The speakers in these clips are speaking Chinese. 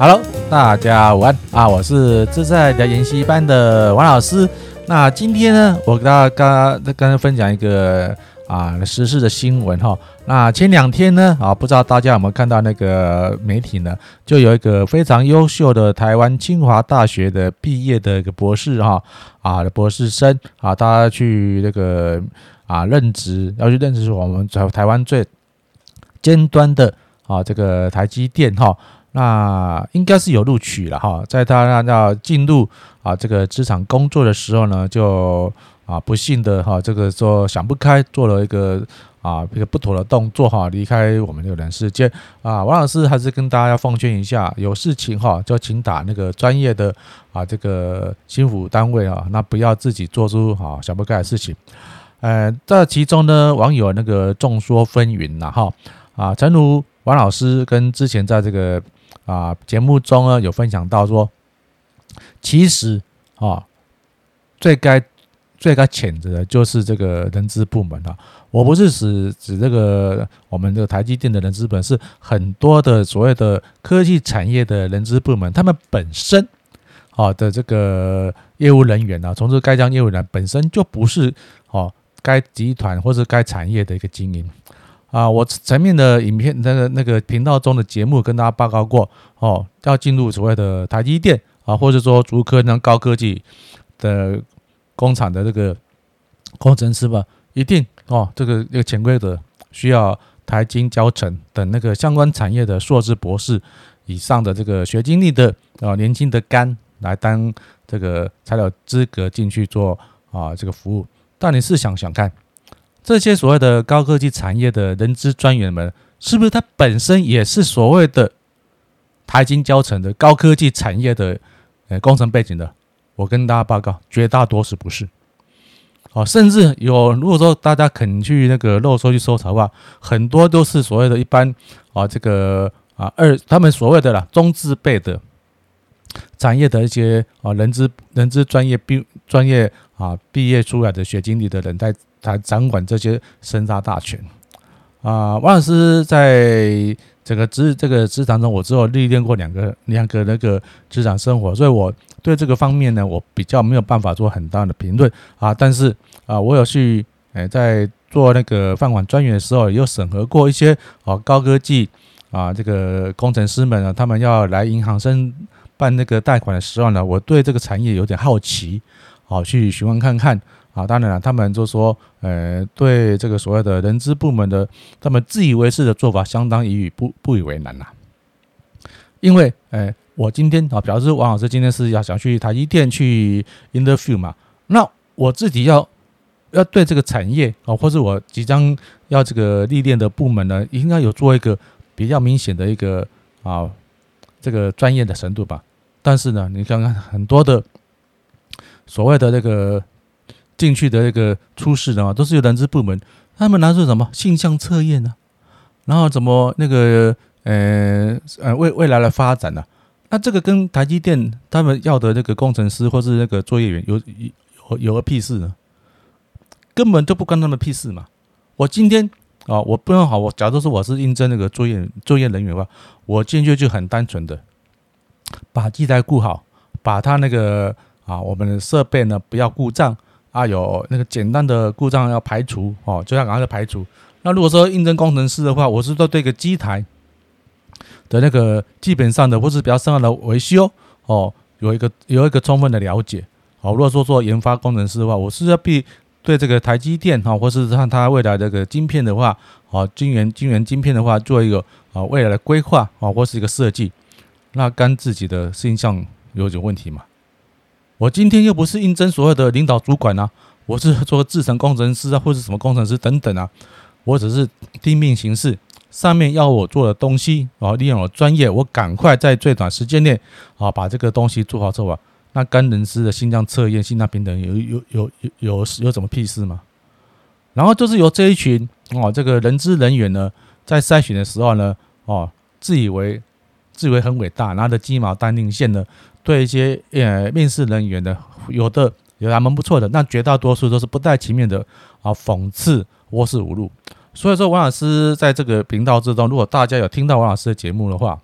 Hello，大家午安啊！我是自在的研习班的王老师。那今天呢，我跟大家刚刚刚分享一个啊时事的新闻哈。那前两天呢啊，不知道大家有没有看到那个媒体呢，就有一个非常优秀的台湾清华大学的毕业的一个博士哈啊博士生啊，大家去那个啊任职，要去任职我们台台湾最尖端的啊这个台积电哈。那应该是有录取了哈，在他那要进入啊这个职场工作的时候呢，就啊不幸的哈，这个说想不开，做了一个啊一个不妥的动作哈，离开我们这个人世间啊。王老师还是跟大家奉劝一下，有事情哈就请打那个专业的啊这个心辅单位啊，那不要自己做出啊想不开的事情。呃，这其中呢，网友那个众说纷纭呐哈啊，诚如王老师跟之前在这个。啊，节目中呢有分享到说，其实啊，最该最该谴责的就是这个人资部门啊。我不是指指这个我们这个台积电的人资部门，是很多的所谓的科技产业的人资部门，他们本身啊的这个业务人员啊，从事该项业务人本身就不是哦该集团或是该产业的一个经营。啊，我前面的影片那个那个频道中的节目跟大家报告过哦，要进入所谓的台积电啊，或者说竹科那高科技的工厂的这个工程师吧，一定哦，这个这个潜规则需要台金交成等那个相关产业的硕士博士以上的这个学经历的啊年轻的干来当这个才有资格进去做啊这个服务。但你试想想看。这些所谓的高科技产业的人资专员们，是不是他本身也是所谓的台清交成的高科技产业的呃工程背景的？我跟大家报告，绝大多数不是。哦，甚至有，如果说大家肯去那个肉搜去搜查的话，很多都是所谓的一般啊这个啊二他们所谓的啦中字辈的产业的一些啊人资人资专业毕专业啊毕业出来的学经理的人在。他掌管这些生杀大权啊！王老师在整个职这个职场中，我只有历练过两个两个那个职场生活，所以我对这个方面呢，我比较没有办法做很大的评论啊。但是啊，我有去诶，在做那个放款专员的时候，有审核过一些啊高科技啊这个工程师们啊，他们要来银行申办那个贷款的时候呢，我对这个产业有点好奇，好去询问看看。啊，当然了，他们就说，呃，对这个所谓的人资部门的，他们自以为是的做法，相当于不不以为然呐。因为，呃，我今天啊，表示王老师今天是要想去台积电去 interview 嘛，那我自己要要对这个产业啊，或是我即将要这个历练的部门呢，应该有做一个比较明显的一个啊，这个专业的程度吧。但是呢，你看看很多的所谓的那个。进去的那个初试的嘛，都是由人资部门，他们拿出什么性向测验呢？然后怎么那个呃呃未未来的发展呢、啊？那这个跟台积电他们要的那个工程师或是那个作业员有有有个屁事呢？根本就不关他们屁事嘛！我今天啊，我不用好，我假如说我是应征那个作业作业人员的话，我进去就很单纯的把机台顾好，把他那个啊我们的设备呢不要故障。啊，有那个简单的故障要排除哦，就像刚才的排除。那如果说应征工程师的话，我是说对个机台的那个基本上的或是比较深奥的维修哦，有一个有一个充分的了解。好，如果说做研发工程师的话，我是要必对这个台积电哈，或是看它未来这个晶片的话，哦，晶圆晶圆晶片的话，做一个啊未来的规划啊，或是一个设计，那跟自己的形象有点问题嘛？我今天又不是应征所有的领导主管啊，我是做制程工程师啊，或者什么工程师等等啊，我只是听命行事，上面要我做的东西啊，利用我专业，我赶快在最短时间内啊把这个东西做好之后，那跟人资的心脏测验、性向平等有有有有有有什么屁事吗？然后就是由这一群哦，这个人资人员呢，在筛选的时候呢，哦，自以为自以为很伟大，拿着鸡毛当令箭呢。对一些呃面试人员的，有的有还蛮不错的，但绝大多数都是不带情面的啊，讽刺或是侮辱。所以说，王老师在这个频道之中，如果大家有听到王老师的节目的话，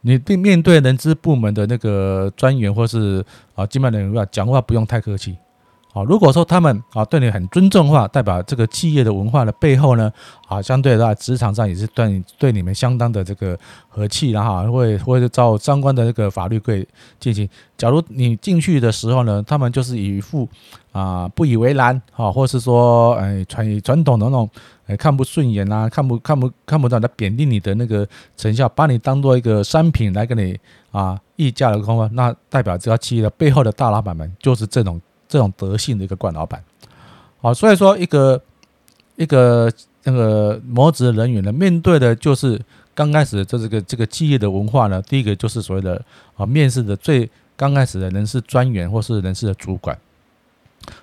你对面对人资部门的那个专员或是啊经办人员讲话不用太客气。啊，如果说他们啊对你很尊重的话，代表这个企业的文化的背后呢，啊，相对的职场上也是对你对你们相当的这个和气，然后会会照相关的这个法律规进行。假如你进去的时候呢，他们就是一副啊不以为然，哈，或是说哎传传统的那种哎看不顺眼啊，看不看不看不到的贬低你的那个成效，把你当做一个商品来跟你啊议价的空话，那代表这家企业的背后的大老板们就是这种。这种德性的一个冠老板，好，所以说一个一个那个模职人员呢，面对的就是刚开始这这个这个企业的文化呢，第一个就是所谓的啊面试的最刚开始的人事专员或是人事的主管，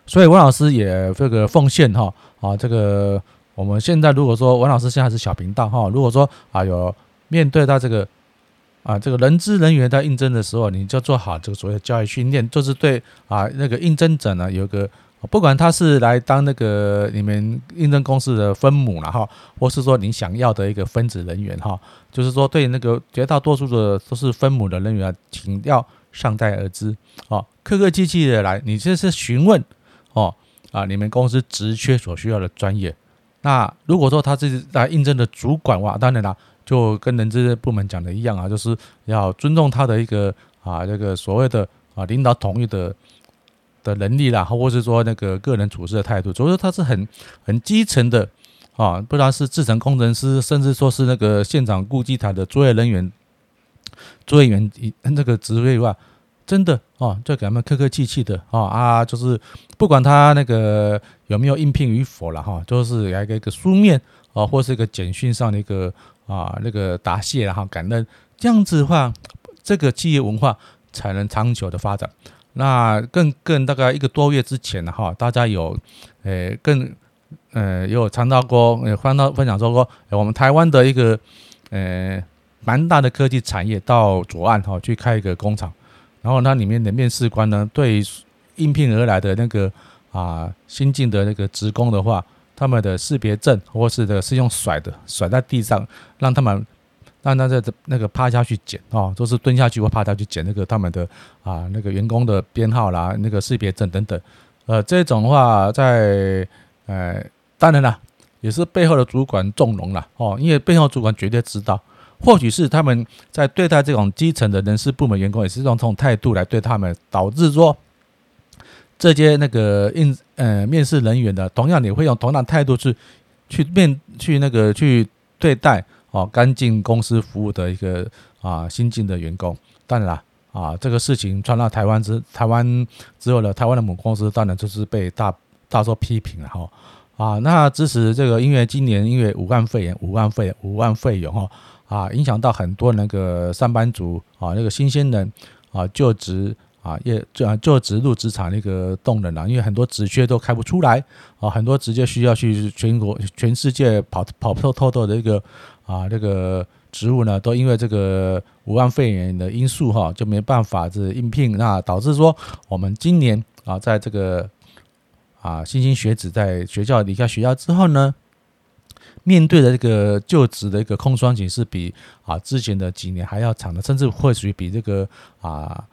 所以王老师也这个奉献哈啊这个我们现在如果说王老师现在是小频道哈，如果说啊有面对到这个。啊，这个人资人员在应征的时候，你就做好这个所谓的教育训练，就是对啊那个应征者呢有个，不管他是来当那个你们应征公司的分母了哈，或是说你想要的一个分子人员哈，就是说对那个绝大多数的都是分母的人员，请要善待而知哦，客客气气的来，你这是询问哦啊你们公司职缺所需要的专业。那如果说他是来应征的主管哇，当然啦。就跟人资部门讲的一样啊，就是要尊重他的一个啊，这个所谓的啊领导统一的的能力啦，或者是说那个个人处事的态度。所以说他是很很基层的啊，不然是制程工程师，甚至说是那个现场顾机台的作业人员、作业员一那个职位的话，真的啊，就给他们客客气气的啊啊，就是不管他那个有没有应聘与否了哈，就是来一个一个书面啊，或是一个简讯上的一个。啊，那个答谢然后感恩，这样子的话，这个企业文化才能长久的发展。那更更大概一个多月之前，哈，大家有，呃，更，呃，有尝到过，呃，翻到分享说过，我们台湾的一个，呃，蛮大的科技产业到左岸哈去开一个工厂，然后那里面的面试官呢，对应聘而来的那个啊新进的那个职工的话。他们的识别证，或是的是用甩的，甩在地上，让他们让他在那个趴下去捡哦，都是蹲下去或趴下去捡那个他们的啊那个员工的编号啦，那个识别证等等。呃，这种的话在呃，当然了，也是背后的主管纵容了哦，因为背后主管绝对知道，或许是他们在对待这种基层的人事部门员工，也是用这种态度来对他们，导致说。这些那个应呃面试人员的，同样你会用同样态度去去面去那个去对待哦，刚进公司服务的一个啊新进的员工。当然了啊，这个事情传到台湾之台湾之后呢，台湾的母公司当然就是被大大受批评了哈啊。那支持这个，因为今年因为武汉肺炎，武汉肺炎武汉肺炎哈啊，影响到很多那个上班族啊，那个新鲜人啊就职。啊，也就啊，就职入职场那个动能啊，因为很多职缺都开不出来啊，很多直接需要去全国、全世界跑跑透透透的一个啊，这个职务呢，都因为这个武汉肺炎的因素哈，就没办法这应聘，那导致说我们今年啊，在这个啊，新兴学子在学校离开学校之后呢，面对的这个就职的一个空窗期是比啊之前的几年还要长的，甚至会属于比这个啊。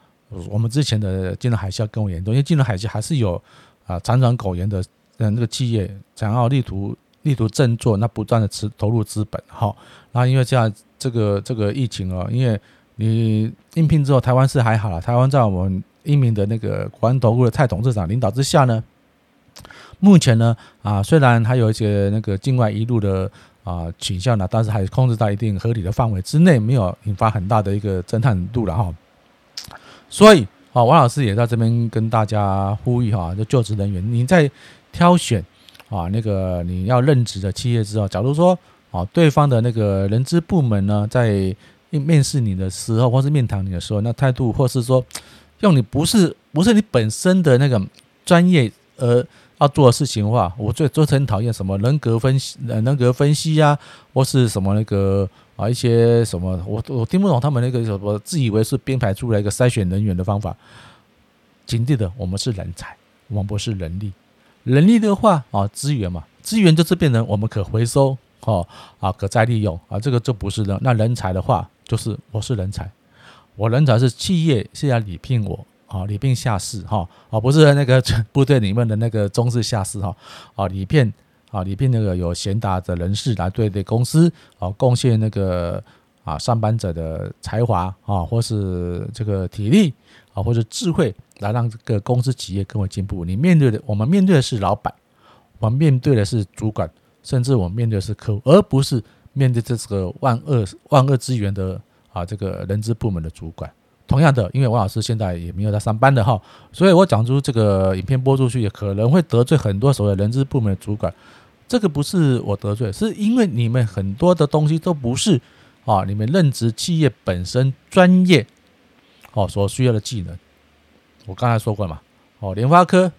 我们之前的金融海啸更为严重，因为金融海啸还是有啊辗转苟延的，嗯，那个企业想要力图力图振作，那不断的持投入资本，哈，那因为这样这个这个疫情哦，因为你应聘之后，台湾是还好了，台湾在我们英明的那个国安投顾的蔡董事长领导之下呢，目前呢啊虽然还有一些那个境外一路的啊倾向呢，但是还是控制在一定合理的范围之内，没有引发很大的一个震撼度了哈。所以，啊，王老师也在这边跟大家呼吁哈，就就职人员，你在挑选啊那个你要任职的企业之后，假如说啊对方的那个人资部门呢，在面试你的时候，或是面谈你的时候，那态度，或是说用你不是不是你本身的那个专业而要做的事情的话，我最最很讨厌什么人格分析、人格分析呀、或是什么那个。啊，一些什么，我我听不懂他们那个什么，自以为是编排出来一个筛选人员的方法。谨记的，我们是人才，我们不是人力。人力的话啊，资源嘛，资源就是变成我们可回收哦，啊，可再利用啊，这个就不是的。那人才的话，就是我是人才，我人才是企业是要礼聘我啊，礼聘下士哈，而不是那个部队里面的那个中士下士哈，啊礼聘啊礼聘那个有贤达的人士来对对公司啊贡献那个啊上班者的才华啊，或是这个体力啊，或者智慧，来让这个公司企业更为进步。你面对的，我们面对的是老板，我们面对的是主管，甚至我们面对的是客户，而不是。面对这个万恶万恶之源的啊，这个人资部门的主管，同样的，因为王老师现在也没有在上班的哈，所以我讲出这个影片播出去，也可能会得罪很多所谓人资部门的主管。这个不是我得罪，是因为你们很多的东西都不是啊，你们任职企业本身专业哦所需要的技能。我刚才说过嘛，哦，联发科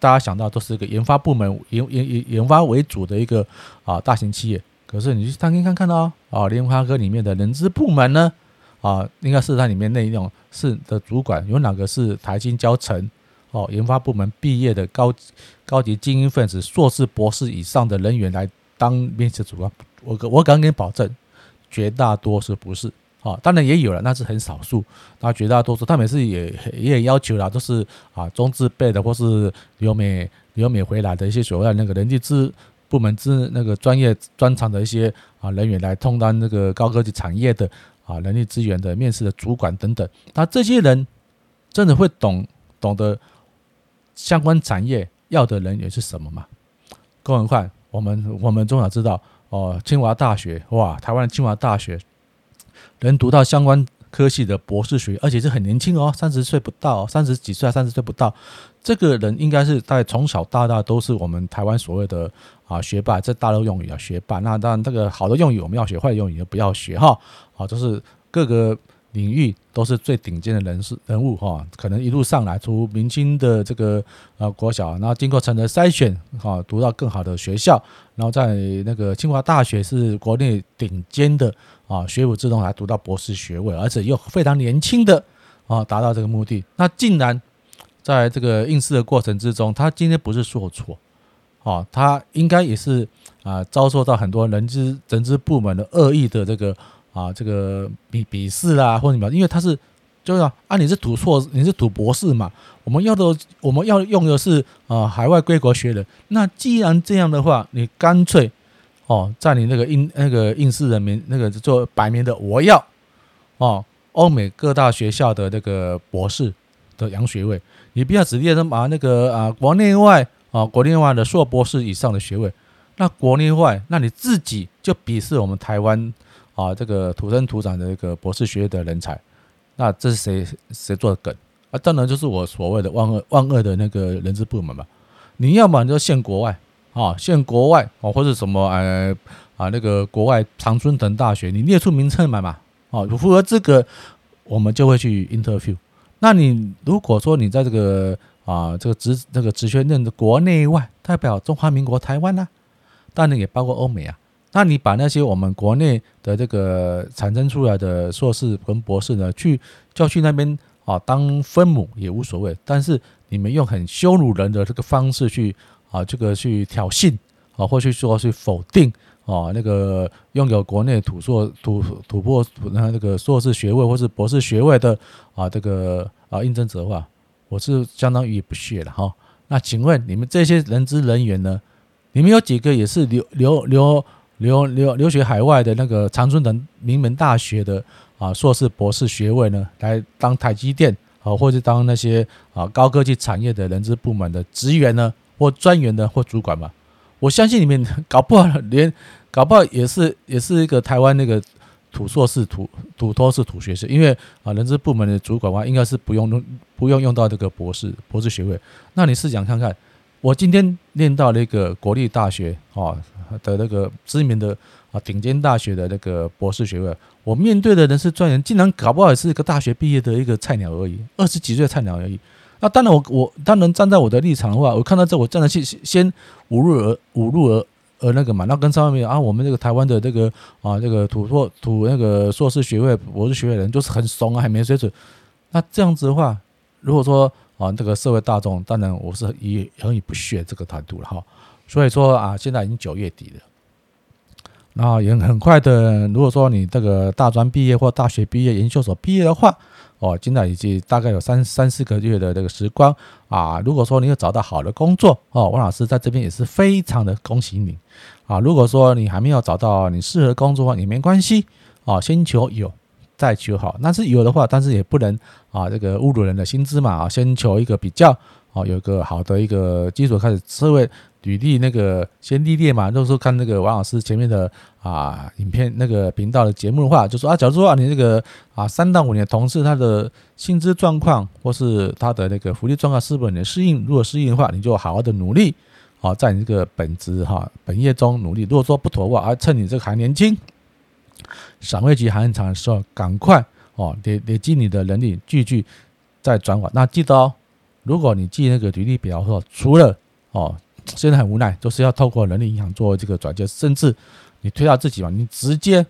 大家想到都是一个研发部门研研研研发为主的一个啊大型企业。可是你去探听看看哦，啊，联发科里面的人资部门呢，啊，应该是它里面那一种是的主管有哪个是台新交成哦研发部门毕业的高高级精英分子，硕士博士以上的人员来当面试主管？我我敢给你保证，绝大多数不是啊，当然也有了，那是很少数。那绝大多数他们是也也要求了，都是啊中字辈的或是留美留美回来的一些所谓那个人力资。部门之那个专业专长的一些啊人员来充当那个高科技产业的啊人力资源的面试的主管等等，那这些人真的会懂懂得相关产业要的人员是什么吗？更何况我们我们从小知道哦，清华大学哇，台湾清华大学能读到相关科系的博士学，而且是很年轻哦，三十岁不到，三十几岁啊，三十岁不到，这个人应该是在从小到大都是我们台湾所谓的。啊，学霸，这大陆用语啊，学霸。那当然，这个好的用语我们要学，坏的用语就不要学哈。好，就是各个领域都是最顶尖的人士人物哈。可能一路上来，从明清的这个呃国小，然后经过层层筛选，哈，读到更好的学校，然后在那个清华大学是国内顶尖的啊学府之中，还读到博士学位，而且又非常年轻的啊达到这个目的。那竟然在这个应试的过程之中，他今天不是说错。哦，他应该也是啊，遭受到很多人资人资部门的恶意的这个啊，这个鄙鄙视啦，或者什么，因为他是就是啊，你是读硕，你是读博士嘛，我们要的我们要用的是啊，海外归国学的。那既然这样的话，你干脆哦，在你那个应那个应试人名那个做摆明的，我要哦，欧美各大学校的那个博士的洋学位，你不要直接的把那个啊国内外。啊，国内外的硕博士以上的学位，那国内外，那你自己就鄙视我们台湾啊，这个土生土长的一个博士学位的人才，那这是谁谁做的梗啊？当然就是我所谓的万恶万恶的那个人资部门嘛。你要么你就限国外啊，限国外啊，或者什么呃啊那个国外常春藤大学，你列出名称来嘛，啊，符合资格，我们就会去 interview。那你如果说你在这个啊，这个职这个职学院的国内外代表中华民国台湾呢、当然也包括欧美啊。那你把那些我们国内的这个产生出来的硕士跟博士呢，去叫去那边啊当分母也无所谓。但是你们用很羞辱人的这个方式去啊，这个去挑衅啊，或去说去否定啊，那个拥有国内土硕土土博那那个硕士学位或是博士学位的啊，这个啊应征者的话。我是相当于不屑了哈。那请问你们这些人资人员呢？你们有几个也是留留留留留留学海外的那个长春藤名门大学的啊硕士博士学位呢？来当台积电啊，或者当那些啊高科技产业的人资部门的职员呢，或专员呢，或主管嘛？我相信你们搞不好连 搞不好也是也是一个台湾那个。土硕士、土土托是土学士，因为啊，人资部门的主管的话，应该是不用用不用用到这个博士博士学位。那你试想看看，我今天念到那个国立大学啊的那个知名的啊顶尖大学的那个博士学位，我面对的人事专员，竟然搞不好也是一个大学毕业的一个菜鸟而已，二十几岁的菜鸟而已。那当然我，我当然站在我的立场的话，我看到这，我站在去先侮辱而侮辱而。而，那个嘛，那跟上面啊，我们这个台湾的这个啊，这个土硕土那个硕士学位、博士学位的人，就是很怂啊，还没水准。那这样子的话，如果说啊，这个社会大众，当然我是以很以不屑这个态度了哈。所以说啊，现在已经九月底了，然后也很快的，如果说你这个大专毕业或大学毕业、研究所毕业的话，哦，现在已经大概有三三四个月的这个时光啊。如果说你有找到好的工作哦，王老师在这边也是非常的恭喜你啊。如果说你还没有找到你适合的工作的话，也没关系哦，先求有，再求好。但是有的话，但是也不能啊，这个侮辱人的薪资嘛啊，先求一个比较哦，有个好的一个基础开始社会。履历那个先历练嘛，那时候看那个王老师前面的啊影片那个频道的节目的话，就说啊，假如说啊你这个啊三到五年同事他的薪资状况或是他的那个福利状况是否能适应，如果适应的话，你就好好的努力啊，在你这个本职哈本业中努力。如果说不妥的话，啊趁你这个还年轻，赏味期还很长的时候，赶快哦累累积你的能力，继续再转换。那记得哦，如果你记那个履历表的时候，除了哦。现在很无奈，就是要透过人力银行做这个转接，甚至你推到自己嘛，你直接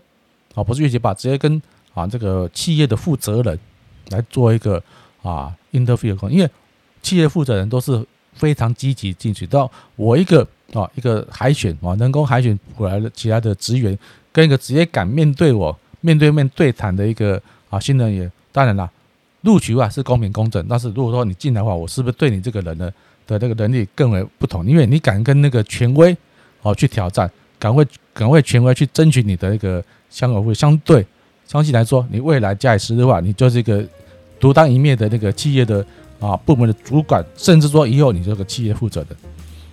啊，不是越级吧，直接跟啊这个企业的负责人来做一个啊 interview 因为企业负责人都是非常积极进取到我一个啊一个海选啊人工海选过来的其他的职员，跟一个直接敢面对我面对面对谈的一个啊新人员，当然了，录取啊是公平公正，但是如果说你进来的话，我是不是对你这个人呢？的这个能力更为不同，因为你敢跟那个权威哦去挑战，敢为敢为权威去争取你的一个相关会相对，相信来说，你未来加以时的话，你就是一个独当一面的那个企业的啊部门的主管，甚至说以后你这个企业负责的。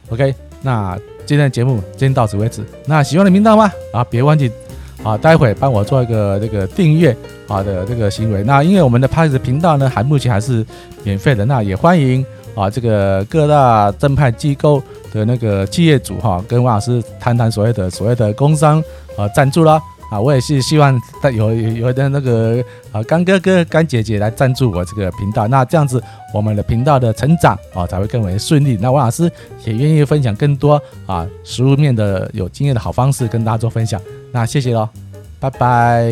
OK，那今天的节目先到此为止。那喜欢的频道吗？啊，别忘记啊，待会帮我做一个这个订阅啊的这个行为。那因为我们的 Podcast 频道呢，还目前还是免费的，那也欢迎。啊，这个各大正派机构的那个企业主哈，跟王老师谈谈所谓的所谓的工商啊赞助啦啊，我也是希望有有的那个啊干哥哥干姐姐来赞助我这个频道，那这样子我们的频道的成长啊才会更为顺利。那王老师也愿意分享更多啊实物面的有经验的好方式跟大家做分享。那谢谢喽，拜拜。